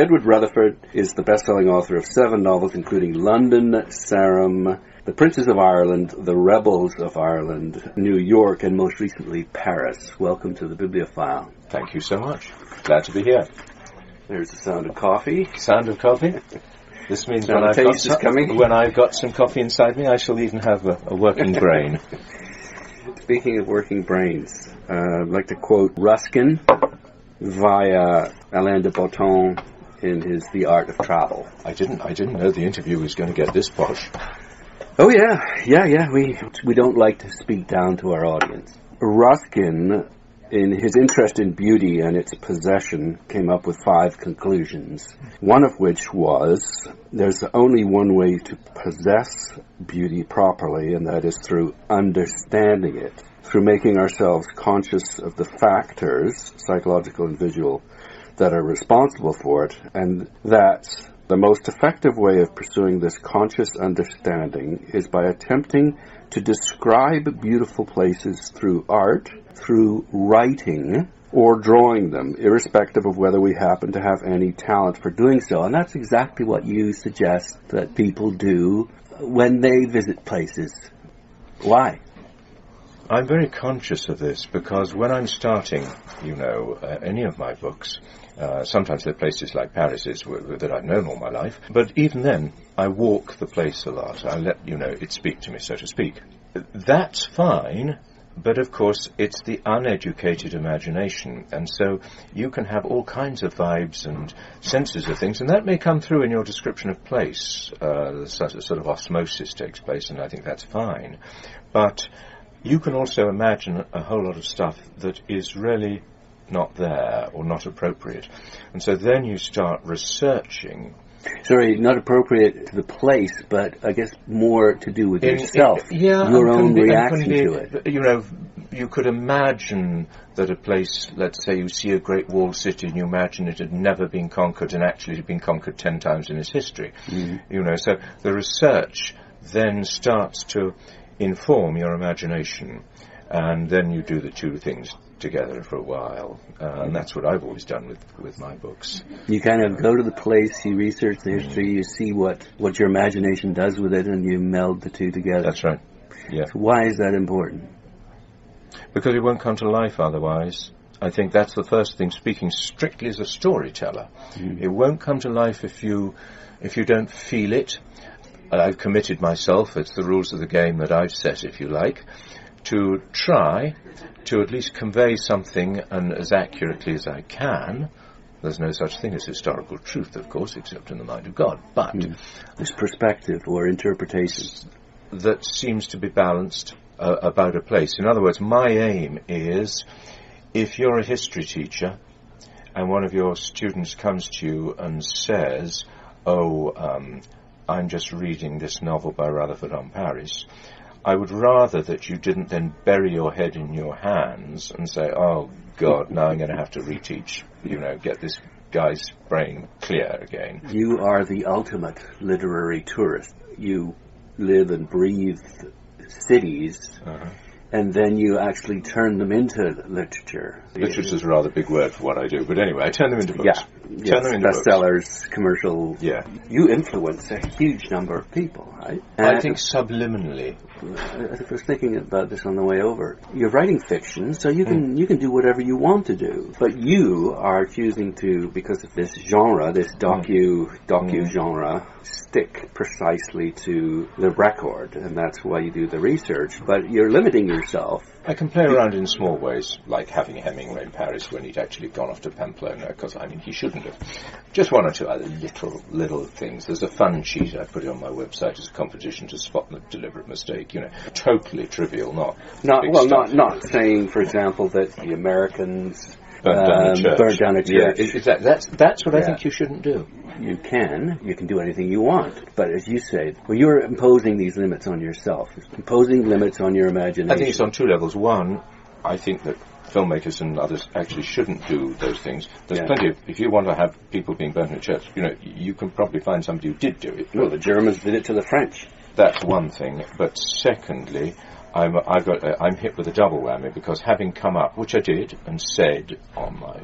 Edward Rutherfurd is the best-selling author of seven novels, including London, Sarum, The Princes of Ireland, The Rebels of Ireland, New York, and most recently Paris. Welcome to the Bibliofile. Thank you so much. Glad to be here. There's the sound of coffee. Sound of coffee. This means when I've, got some, coming. when I've got some coffee inside me, I shall even have a, a working brain. Speaking of working brains, uh, I'd like to quote Ruskin via Alain de Botton in his The Art of Travel. I didn't. I didn't know the interview was going to get this posh. Oh yeah, yeah, yeah. We we don't like to speak down to our audience. Ruskin, in his interest in beauty and its possession, came up with five conclusions. One of which was there's only one way to possess beauty properly, and that is through understanding it, through making ourselves conscious of the factors, psychological and visual, that are responsible for it, and that the most effective way of pursuing this conscious understanding is by attempting to describe beautiful places through art, through writing, or drawing them, irrespective of whether we happen to have any talent for doing so. And that's exactly what you suggest that people do when they visit places. Why? I'm very conscious of this because when I'm starting, you know, uh, any of my books, uh, sometimes they're places like Paris is w- w- that I've known all my life, but even then, I walk the place a lot. I let, you know, it speak to me, so to speak. That's fine, but of course, it's the uneducated imagination, and so you can have all kinds of vibes and senses of things, and that may come through in your description of place. Uh, sort of osmosis takes place, and I think that's fine. But you can also imagine a whole lot of stuff that is really not there or not appropriate. And so then you start researching. Sorry, not appropriate to the place, but I guess more to do with in- yourself. in- yeah, your own be- reaction be- to it. You know, you could imagine that a place, let's say you see a great walled city and you imagine it had never been conquered and actually it had been conquered ten times in its history. Mm-hmm. You know, so the research then starts to inform your imagination and then you do the two things together for a while. Uh, and that's what I've always done with, with my books. You kind of go to the place, you research the history, you see what, what your imagination does with it, and you meld the two together. That's right. Yeah. So why is that important? Because it won't come to life otherwise. I think that's the first thing, speaking strictly as a storyteller. It won't come to life if you, if you don't feel it. I've committed myself, it's the rules of the game that I've set, if you like, to try to at least convey something and as accurately as I can. There's no such thing as historical truth, of course, except in the mind of God. But This perspective or interpretation. that seems to be balanced uh, about a place. In other words, my aim is if you're a history teacher and one of your students comes to you and says, Oh, um, I'm just reading this novel by Rutherfurd on Paris, I would rather that you didn't then bury your head in your hands and say, Oh, God, now I'm going to have to reteach, you know, get this guy's brain clear again. You are the ultimate literary tourist. You live and breathe cities, Uh-huh. And then you actually turn them into literature. Literature is a rather big word for what I do, but anyway, I turn them into books. Yeah, Turn yes, them into books. bestsellers, commercial. Yeah. You influence a huge number of people, right? I think subliminally. I was thinking about this on the way over. You're writing fiction, so you can hmm. you can do whatever you want to do. But you are choosing to, because of this genre, this hmm. docu docu hmm. genre, stick precisely to the record, and that's why you do the research. But you're limiting yourself. I can play around in small ways, like having Hemingway in Paris when he'd actually gone off to Pamplona, because I mean he shouldn't have. Just one or two other little little things. There's a fun sheet I put on my website as a competition to spot the deliberate mistake. You know, totally trivial, not Not well, stuff. not not saying, for example, that the Americans Burnt down um, down a Yeah, church. it- exactly. That's that's what I think you shouldn't do. You can. You can do anything you want. But as you say, well, you're imposing these limits on yourself, imposing limits on your imagination. I think it's on two levels. One, I think that filmmakers and others actually shouldn't do those things. There's Yeah. plenty of, if you want to have people being burnt in a church, you know, you can probably find somebody who did do it. Well, the Germans did it to the French. That's one thing. But secondly, I'm, I've got, uh, I'm hit with a double whammy because having come up, which I did and said on my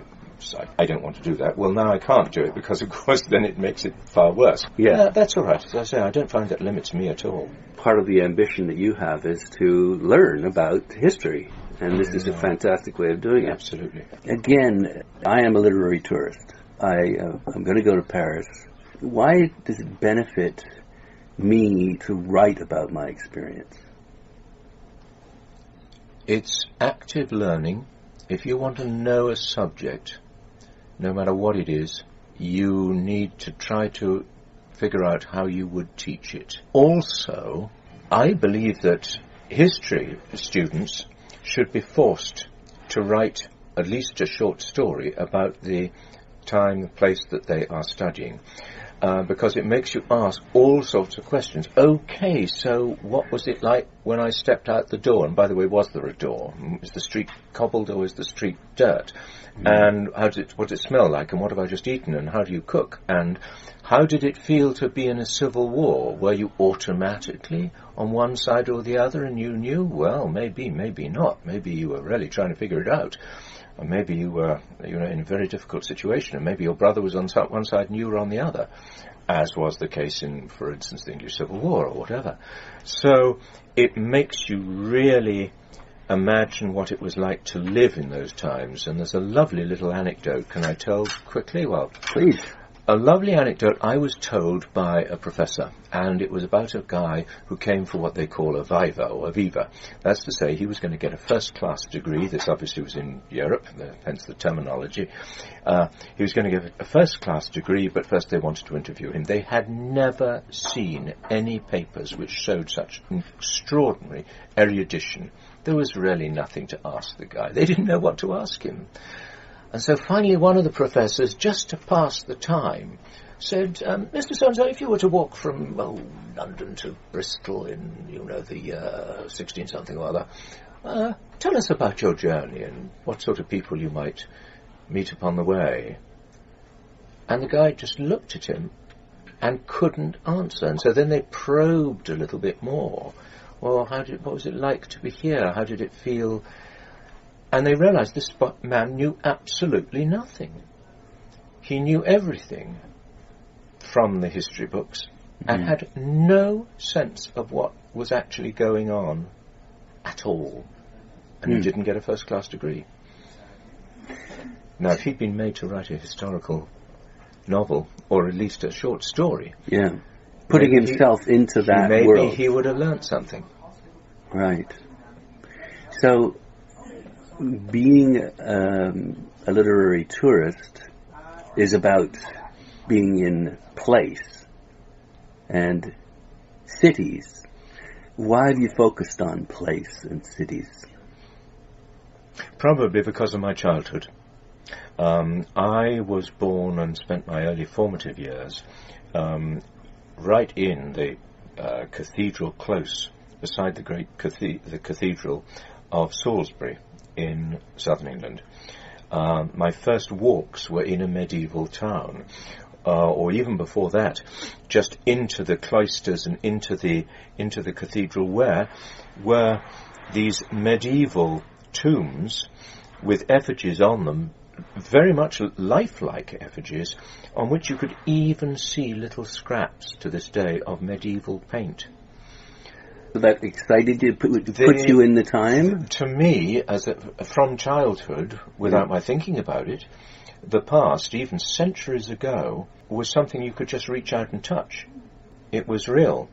I, I, don't want to do that. Well, now I can't do it because, of course, then it makes it far worse. Yeah. That's all right. As I say, I don't find that limits me at all. Part of the ambition that you have is to learn about history. And this is a fantastic way of doing it. Absolutely. Again, I am a literary tourist. I, uh, I'm going to go to Paris. Why does it benefit me to write about my experience? It's active learning. If you want to know a subject, no matter what it is, you need to try to figure out how you would teach it. Also, I believe that history students should be forced to write at least a short story about the time, place that they are studying uh, because it makes you ask all sorts of questions. Okay, so what was it like when I stepped out the door? And by the way, was there a door? Is the street cobbled or is the street dirt? Mm. And how did it, what did it smell like? And what have I just eaten? And how do you cook? And how did it feel to be in a civil war? Were you automatically on one side or the other and you knew? Well, maybe, maybe not. Maybe you were really trying to figure it out. Or maybe you were, you know, in a very difficult situation, and maybe your brother was on one side and you were on the other, as was the case in, for instance, the English Civil War or whatever. So it makes you really imagine what it was like to live in those times. And there's a lovely little anecdote. Can I tell quickly? Well, please a lovely anecdote I was told by a professor, and it was about a guy who came for what they call a viva or a viva. That's to say, he was going to get a first class degree. This obviously was in Europe, hence the terminology. Uh, he was going to get a first class degree, but first they wanted to interview him. They had never seen any papers which showed such extraordinary erudition. There was really nothing to ask the guy. They didn't know what to ask him. And so finally one of the professors, just to pass the time, said, um, Mr. so if you were to walk from oh, London to Bristol in, you know, the uh, 16 something or other, uh, tell us about your journey and what sort of people you might meet upon the way. And the guy just looked at him and couldn't answer. And so then they probed a little bit more. Well, how did, what was it like to be here? How did it feel and they realized this man knew absolutely nothing. He knew everything from the history books mm-hmm. and had no sense of what was actually going on at all. And mm. he didn't get a first class degree. Now, if he'd been made to write a historical novel, or at least a short story, yeah, putting himself he, into that maybe world, he would have learnt something. Right. So, being um, a literary tourist is about being in place and cities. Why have you focused on place and cities? Probably because of my childhood. Um, I was born and spent my early formative years um, right in the uh, cathedral close, beside the great the cathedral of Salisbury, in southern England. Uh, my first walks were in a medieval town, uh, or even before that, just into the cloisters and into the into the cathedral, where were these medieval tombs with effigies on them, very much lifelike effigies, on which you could even see little scraps to this day of medieval paint that excited you, put, put you in the time? To me, as a, from childhood, without my thinking about it, the past, even centuries ago, was something you could just reach out and touch. It was real.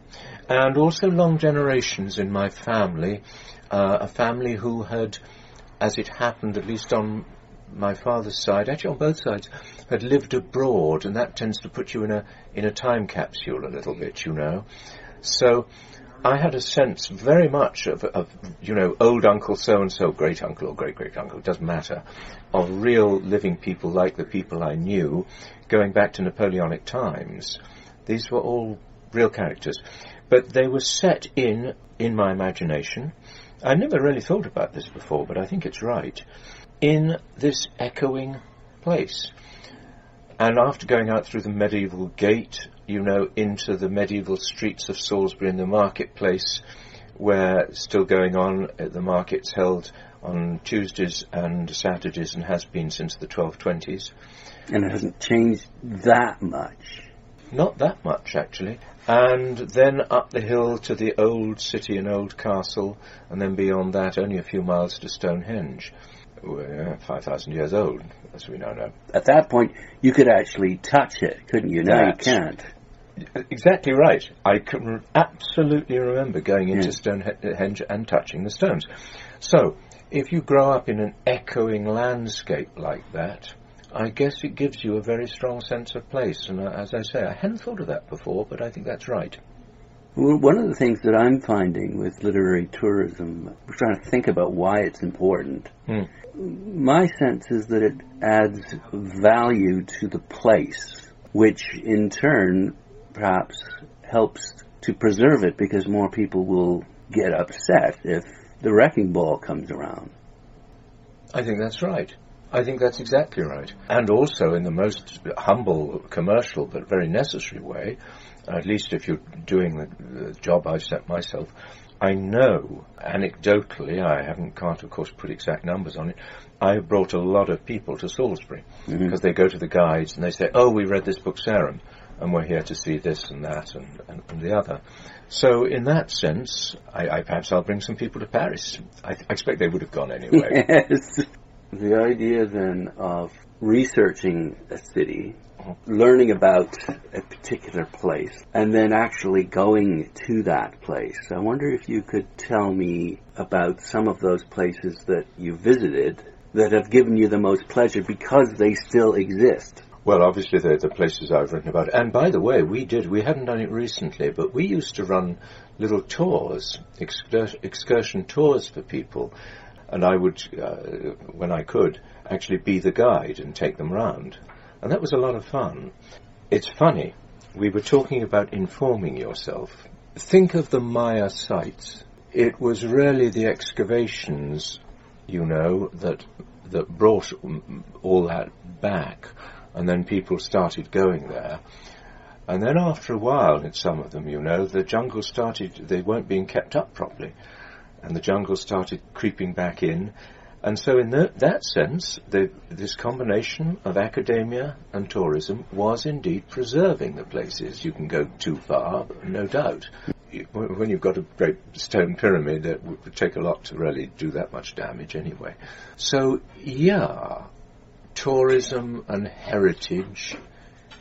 And also long generations in my family, uh, a family who had, as it happened, at least on my father's side, actually on both sides, had lived abroad, and that tends to put you in a in a time capsule a little bit, you know. So I had a sense very much of, of you know, old uncle so and so, great uncle or great great uncle, it doesn't matter, of real living people like the people I knew, going back to Napoleonic times. These were all real characters, but they were set in in my imagination. I never really thought about this before, but I think it's right. In this echoing place. And after going out through the medieval gate you know, into the medieval streets of Salisbury and the marketplace, where still going on, uh, the markets held on Tuesdays and Saturdays and has been since the 1220s. And it hasn't changed that much. Not that much, actually. And then up the hill to the old city and old castle, and then beyond that, only a few miles to Stonehenge. 5,000 years old, as we now know. At that point, you could actually touch it, couldn't you? Now you can't. Exactly right. I can absolutely remember going into Yeah. Stonehenge and touching the stones. So, if you grow up in an echoing landscape like that, I guess it gives you a very strong sense of place. And uh, as I say, I hadn't thought of that before, but I think that's right. Well, one of the things that I'm finding with literary tourism, we're trying to think about why it's important. Hmm. My sense is that it adds value to the place, which in turn perhaps helps to preserve it because more people will get upset if the wrecking ball comes around. I think that's right. I think that's exactly right. And also, in the most humble, commercial, but very necessary way, at least if you're doing the, the job I've set myself, I know, anecdotally, I haven't, can't of course put exact numbers on it, I have brought a lot of people to Salisbury mm-hmm. because they go to the guides and they say, oh, we read this book, Sarum, and we're here to see this and that and, and, and the other. So in that sense, I, I perhaps I'll bring some people to Paris. I, I expect they would have gone anyway. Yes. The idea then of researching a city, learning about a particular place, and then actually going to that place. I wonder if you could tell me about some of those places that you visited that have given you the most pleasure because they still exist. Well, obviously they're the places I've written about. And by the way, we did, we haven't done it recently, but we used to run little tours, excursion tours for people. And I would, uh, when I could, actually be the guide and take them round. And that was a lot of fun. It's funny, we were talking about informing yourself. Think of the Maya sites. It was really the excavations, you know, that that brought all that back, and then people started going there. And then after a while, in some of them, you know, the jungle started, they weren't being kept up properly. And the jungle started creeping back in. And so in that, that sense, the, this combination of academia and tourism was indeed preserving the places. You can go too far, no doubt. When you've got a great stone pyramid, it would take a lot to really do that much damage anyway. So, yeah, tourism and heritage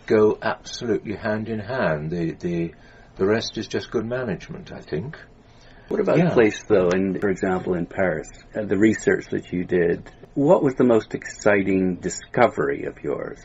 go absolutely hand in hand. The, the, the rest is just good management, I think. What about Yeah. a place, though, in, for example, in Paris, uh, the research that you did? What was the most exciting discovery of yours?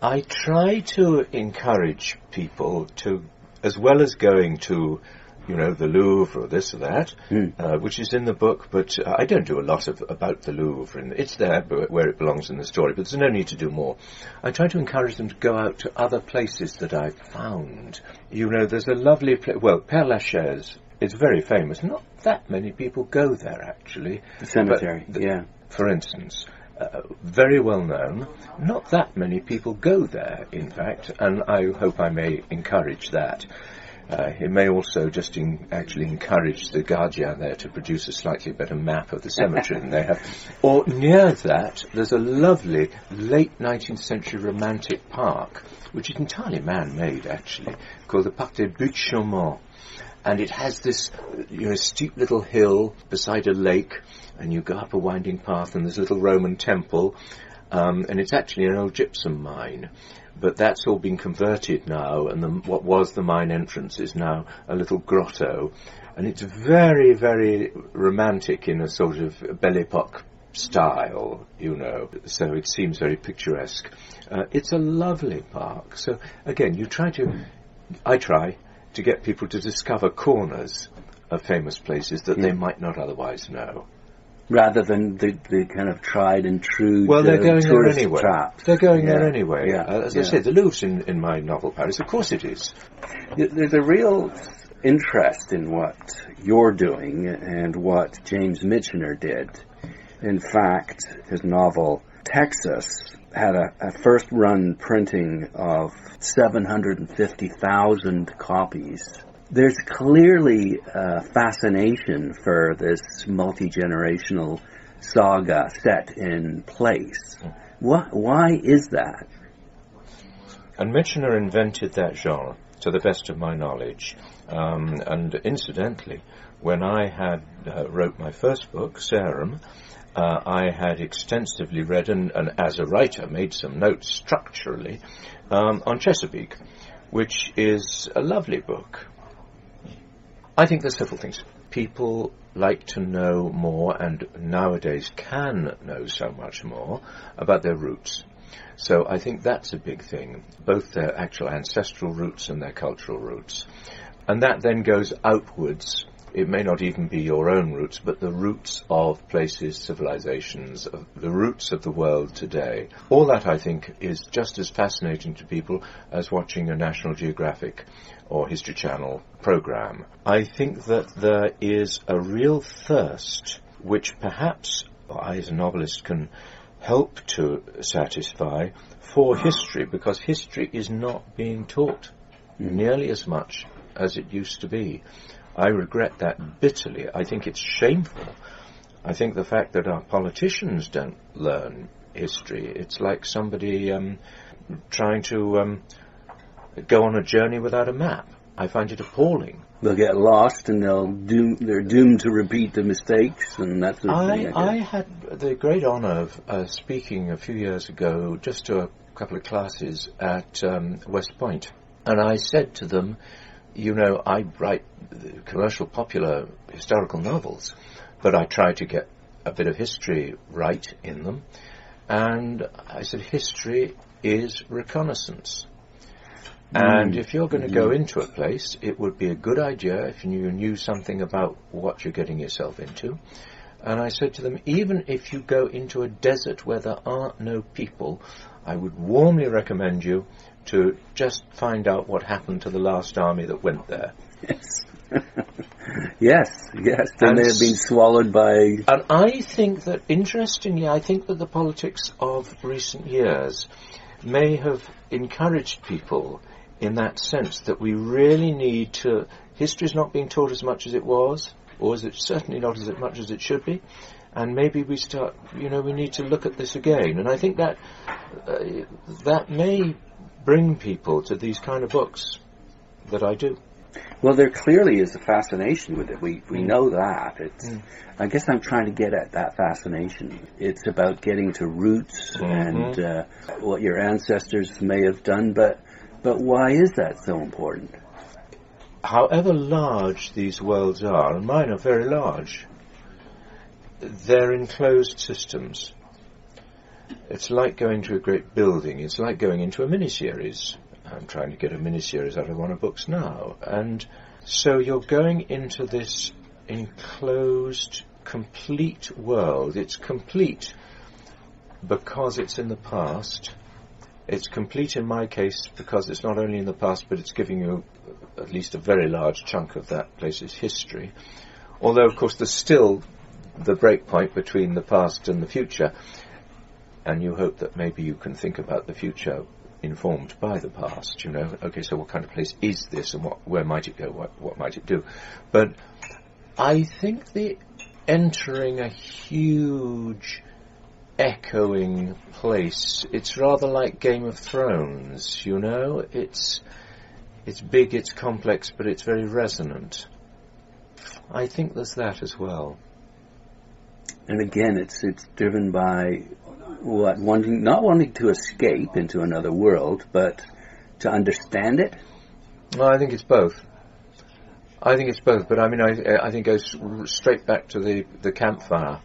I try to encourage people to, as well as going to, you know, the Louvre or this or that, Mm. uh, which is in the book, but uh, I don't do a lot of about the Louvre. And it's there but where it belongs in the story, but there's no need to do more. I try to encourage them to go out to other places that I've found. You know, there's a lovely place. Well, Père Lachaise is very famous. Not that many people go there actually. The cemetery, the- yeah. for instance, uh, very well known. Not that many people go there, in fact, and I hope I may encourage that. Uh, it may also just in, actually encourage the Guardian there to produce a slightly better map of the cemetery than they have. Or near that, there's a lovely late 19th century romantic park, which is entirely man-made actually, called the Parc des Buttes Chaumont and it has this you know steep little hill beside a lake and you go up a winding path and there's a little roman temple um, and it's actually an old gypsum mine but that's all been converted now and the, what was the mine entrance is now a little grotto and it's very very romantic in a sort of belle epoque style, you know, so it seems very picturesque. Uh, it's a lovely park. So again, you try to, I try to get people to discover corners of famous places that they might not otherwise know. Rather than the, the kind of tried and true Well, they're going there anyway. traps. They're going there anyway. Yeah. Uh, as yeah. I said, the Louvre's in, in my novel Paris. Of course it is. There's a real interest in what you're doing and what James Michener did. In fact, his novel Texas had a, a first run printing of 750,000 copies there's clearly a fascination for this multi-generational saga set in place. What, why is that? And Michener invented that genre, to the best of my knowledge. Um, and incidentally, when I had uh, wrote my first book, Sarum, uh, I had extensively read and, and, as a writer made some notes structurally um, on Chesapeake, which is a lovely book. I think there's several things. People like to know more and nowadays can know so much more about their roots. So I think that's a big thing, both their actual ancestral roots and their cultural roots. And that then goes outwards it may not even be your own roots, but the roots of places, civilizations, the roots of the world today. All that, I think, is just as fascinating to people as watching a National Geographic or History Channel program. I think that there is a real thirst, which perhaps I as a novelist can help to satisfy for history, because history is not being taught hmm. nearly as much as it used to be. I regret that bitterly. I think it's shameful. I think the fact that our politicians don't learn history, it's like somebody um, trying to um, go on a journey without a map. I find it appalling. They'll get lost and they'll doom, they're doomed to repeat the mistakes and that sort of I, thing. I, I had the great honour of uh, speaking a few years ago just to a couple of classes at um, West Point. And I said to them, you know, I write commercial popular historical novels, but I try to get a bit of history right in them. And I said, history is reconnaissance. And mm. if you're going to go into a place, it would be a good idea if you knew something about what you're getting yourself into. And I said to them, even if you go into a desert where there are no people, I would warmly recommend you to just find out what happened to the last army that went there. Yes. yes, yes. And they have been swallowed by. And I think that, interestingly, I think that the politics of recent years may have encouraged people in that sense that we really need to. History is not being taught as much as it was, or is it certainly not as much as it should be and maybe we start, you know, we need to look at this again. And I think that uh, that may bring people to these kind of books that I do. Well, there clearly is a fascination with it. We we mm. know that. It's. Mm. I guess I'm trying to get at that fascination. It's about getting to roots mm-hmm. and uh, what your ancestors may have done, but but why is that so important? However large these worlds are, and mine are very large, they're enclosed systems. It's like going to a great building. It's like going into a miniseries. I'm trying to get a miniseries out of one of books now. And so you're going into this enclosed, complete world. It's complete because it's in the past. It's complete in my case because it's not only in the past, but it's giving you at least a very large chunk of that place's history. Although, of course, there's still the break point between the past and the future, and you hope that maybe you can think about the future informed by the past. You know, okay, so what kind of place is this, and what, where might it go? What, what might it do? But I think the entering a huge echoing place. It's rather like Game of Thrones, you know. It's it's big, it's complex, but it's very resonant. I think there's that as well and again, it's it's driven by what wanting not wanting to escape into another world, but to understand it. Well, I think it's both. I think it's both, but I mean, I I think it goes straight back to the the campfire,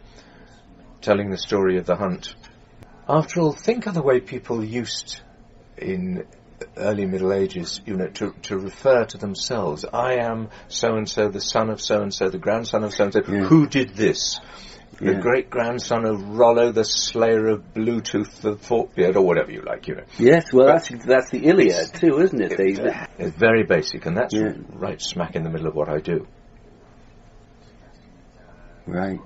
telling the story of the hunt. After all, think of the way people used in early Middle Ages, you know, to, to refer to themselves. I am so and so, the son of so and so, the grandson of so and so. Who did this? The yeah. great grandson of Rollo, the slayer of Bluetooth, the Forkbeard, or whatever you like, you know. Yes, well, that's that's the Iliad too, isn't it? It, it's very basic, and that's yeah. right smack in the middle of what I do. Right.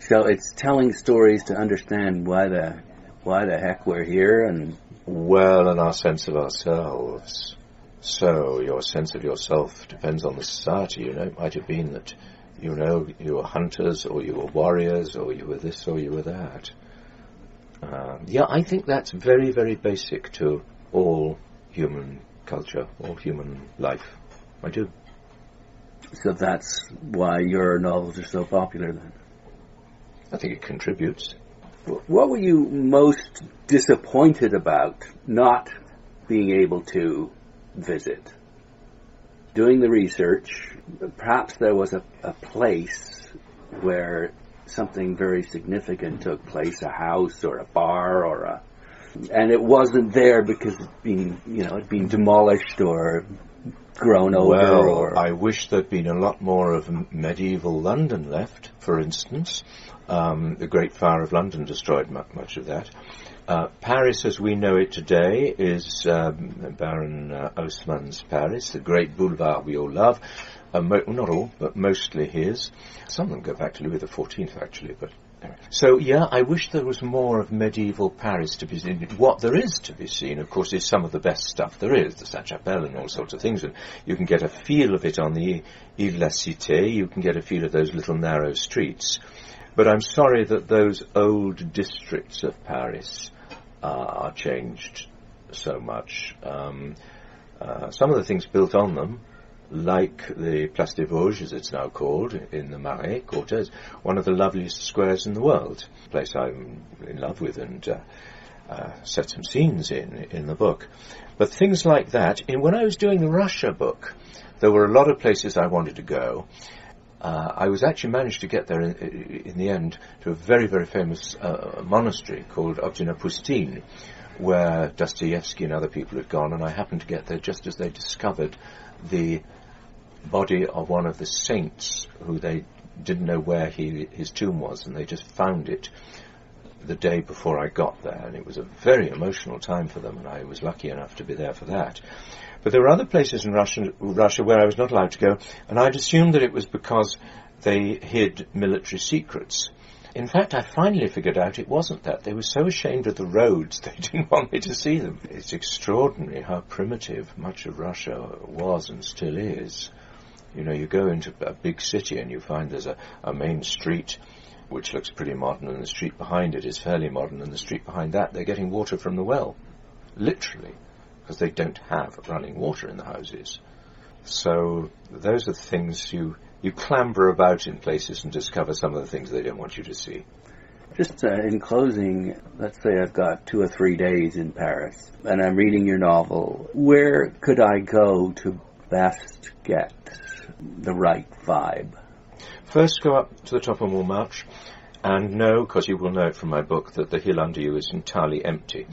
So it's telling stories to understand why the why the heck we're here, and well, and our sense of ourselves. So your sense of yourself depends on the society. You know, it might have been that, you know, you were hunters or you were warriors or you were this or you were that. Um, yeah, I think that's very, very basic to all human culture, all human life. I do. So that's why your novels are so popular then? I think it contributes. What were you most disappointed about not being able to visit? Doing the research, perhaps there was a, a place where something very significant took place, a house or a bar or a and it wasn't there because it been you know it been demolished or grown over well, or I wish there'd been a lot more of medieval London left, for instance. Um, the Great Fire of London destroyed much of that. Uh, Paris, as we know it today, is um, Baron uh, Haussmann's Paris, the great boulevard we all love. Uh, not all, but mostly his. Some of them go back to Louis XIV, actually, but so yeah, I wish there was more of medieval Paris to be seen. What there is to be seen, of course, is some of the best stuff there is, the Sainte-Chapelle and all sorts of things, and you can get a feel of it on the Ile de la Cité. You can get a feel of those little narrow streets. But I'm sorry that those old districts of Paris uh, are changed so much. Um, uh, some of the things built on them like the Place des Vosges, as it's now called, in the Marais quarter, is one of the loveliest squares in the world. A place I'm in love with and uh, uh, set some scenes in in the book. But things like that, in, when I was doing the Russia book, there were a lot of places I wanted to go. Uh, I was actually managed to get there in, in, the end to a very, very famous uh, monastery called Optina where Dostoevsky and other people had gone, and I happened to get there just as they discovered the body of one of the saints who they didn't know where he, his tomb was, and they just found it the day before I got there, and it was a very emotional time for them, and I was lucky enough to be there for that. But there were other places in Russia, Russia where I was not allowed to go, and I'd assumed that it was because they hid military secrets. In fact, I finally figured out it wasn't that. They were so ashamed of the roads, they didn't want me to see them. It's extraordinary how primitive much of Russia was and still is. You know, you go into a big city and you find there's a, a main street which looks pretty modern, and the street behind it is fairly modern, and the street behind that they're getting water from the well. Literally. Because they don't have running water in the houses. So those are the things you, you clamber about in places and discover some of the things they don't want you to see. Just uh, in closing, let's say I've got two or three days in Paris and I'm reading your novel. Where could I go to best get the right vibe? First, go up to the top of Montmartre and know, because you will know it from my book, that the hill under you is entirely empty.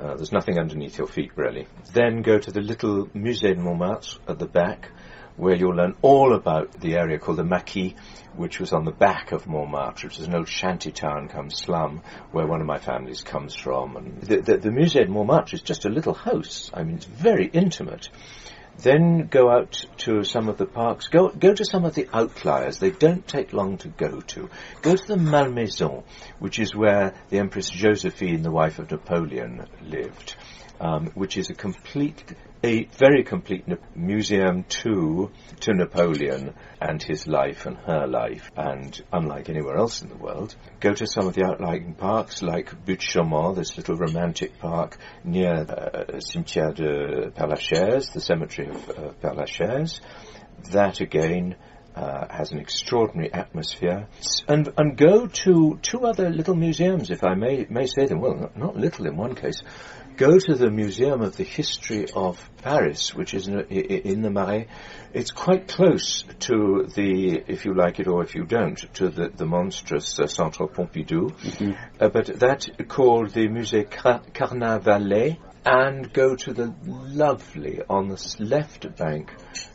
Uh, there's nothing underneath your feet, really. Then go to the little Musée de Montmartre at the back, where you'll learn all about the area called the Maquis, which was on the back of Montmartre, which is an old shanty town come slum, where one of my families comes from. And the, the, the Musée de Montmartre is just a little house. I mean, it's very intimate. Then go out to some of the parks. Go go to some of the outliers. They don't take long to go to. Go to the Malmaison, which is where the Empress Josephine, the wife of Napoleon, lived, um, which is a complete a very complete museum to to Napoleon and his life and her life, and unlike anywhere else in the world, go to some of the outlying parks like Butte Chaumont, this little romantic park near uh, Cimetière de Père Lachaise, the cemetery of uh, Père Lachaise. That again uh, has an extraordinary atmosphere. And, and go to two other little museums, if I may, may say them. Well, not, not little in one case go to the Museum of the History of Paris, which is in the Marais. It's quite close to the, if you like it or if you don't, to the, the monstrous uh, Centre Pompidou. Mm-hmm. Uh, but that called the Musée Car- Carnavalet. And go to the lovely, on the left bank,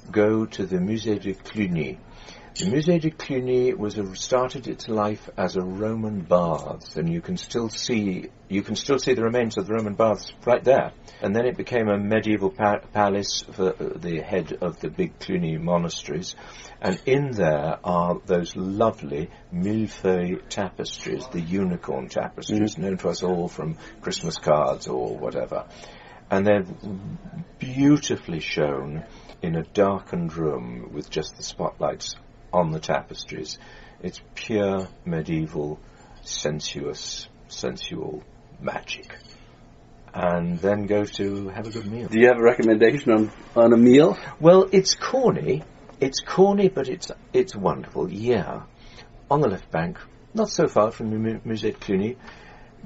go to the Musée de Cluny. The Musée de Cluny was a, started its life as a Roman baths, and you can still see you can still see the remains of the Roman baths right there. And then it became a medieval pa- palace for the head of the big Cluny monasteries, and in there are those lovely millefleur tapestries, the unicorn tapestries, mm-hmm. known to us all from Christmas cards or whatever. and they're beautifully shown in a darkened room with just the spotlights on the tapestries. It's pure medieval, sensuous, sensual magic. And then go to have a good meal. Do you have a recommendation on, on a meal? Well, it's corny. It's corny, but it's it's wonderful. Yeah, on the left bank, not so far from the Musée de Cluny,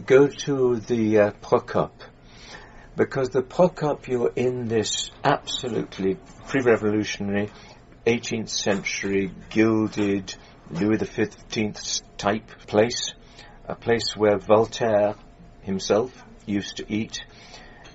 go to the uh, Procope because the Procope you're in this absolutely pre-revolutionary 18th century gilded Louis XV type place, a place where Voltaire himself used to eat,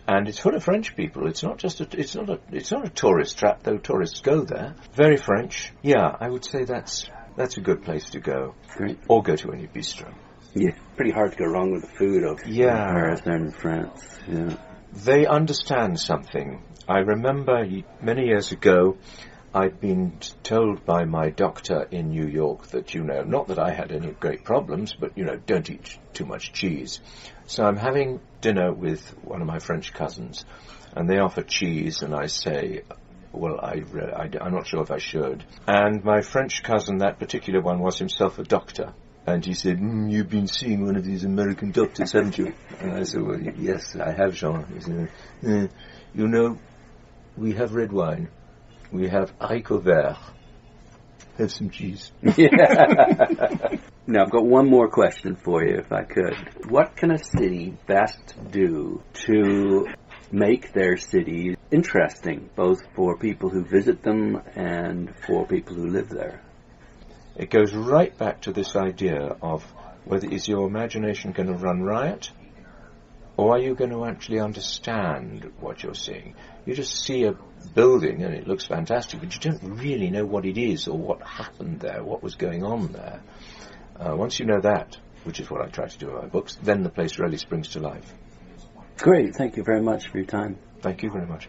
and it's full of French people. It's not just a, it's not a it's not a tourist trap, though tourists go there. Very French. Yeah, I would say that's that's a good place to go, Great. or go to any bistro. Yeah, pretty hard to go wrong with the food of Yeah. Paris and France. Yeah. They understand something. I remember many years ago, I'd been told by my doctor in New York that, you know, not that I had any great problems, but, you know, don't eat too much cheese. So I'm having dinner with one of my French cousins, and they offer cheese, and I say, well, I, I, am not sure if I should. And my French cousin, that particular one, was himself a doctor. And he said, mm, you've been seeing one of these American doctors, haven't you? And I said, well, yes, I have, Jean. He said, "Eh, you know, we have red wine. We have haricot vert. Have some cheese. Now, I've got one more question for you, if I could. What can a city best do to make their city interesting, both for people who visit them and for people who live there? It goes right back to this idea of whether is your imagination going to run riot or are you going to actually understand what you're seeing? You just see a building and it looks fantastic, but you don't really know what it is or what happened there, what was going on there. Uh, once you know that, which is what I try to do in my books, then the place really springs to life. Great. Thank you very much for your time. Thank you very much.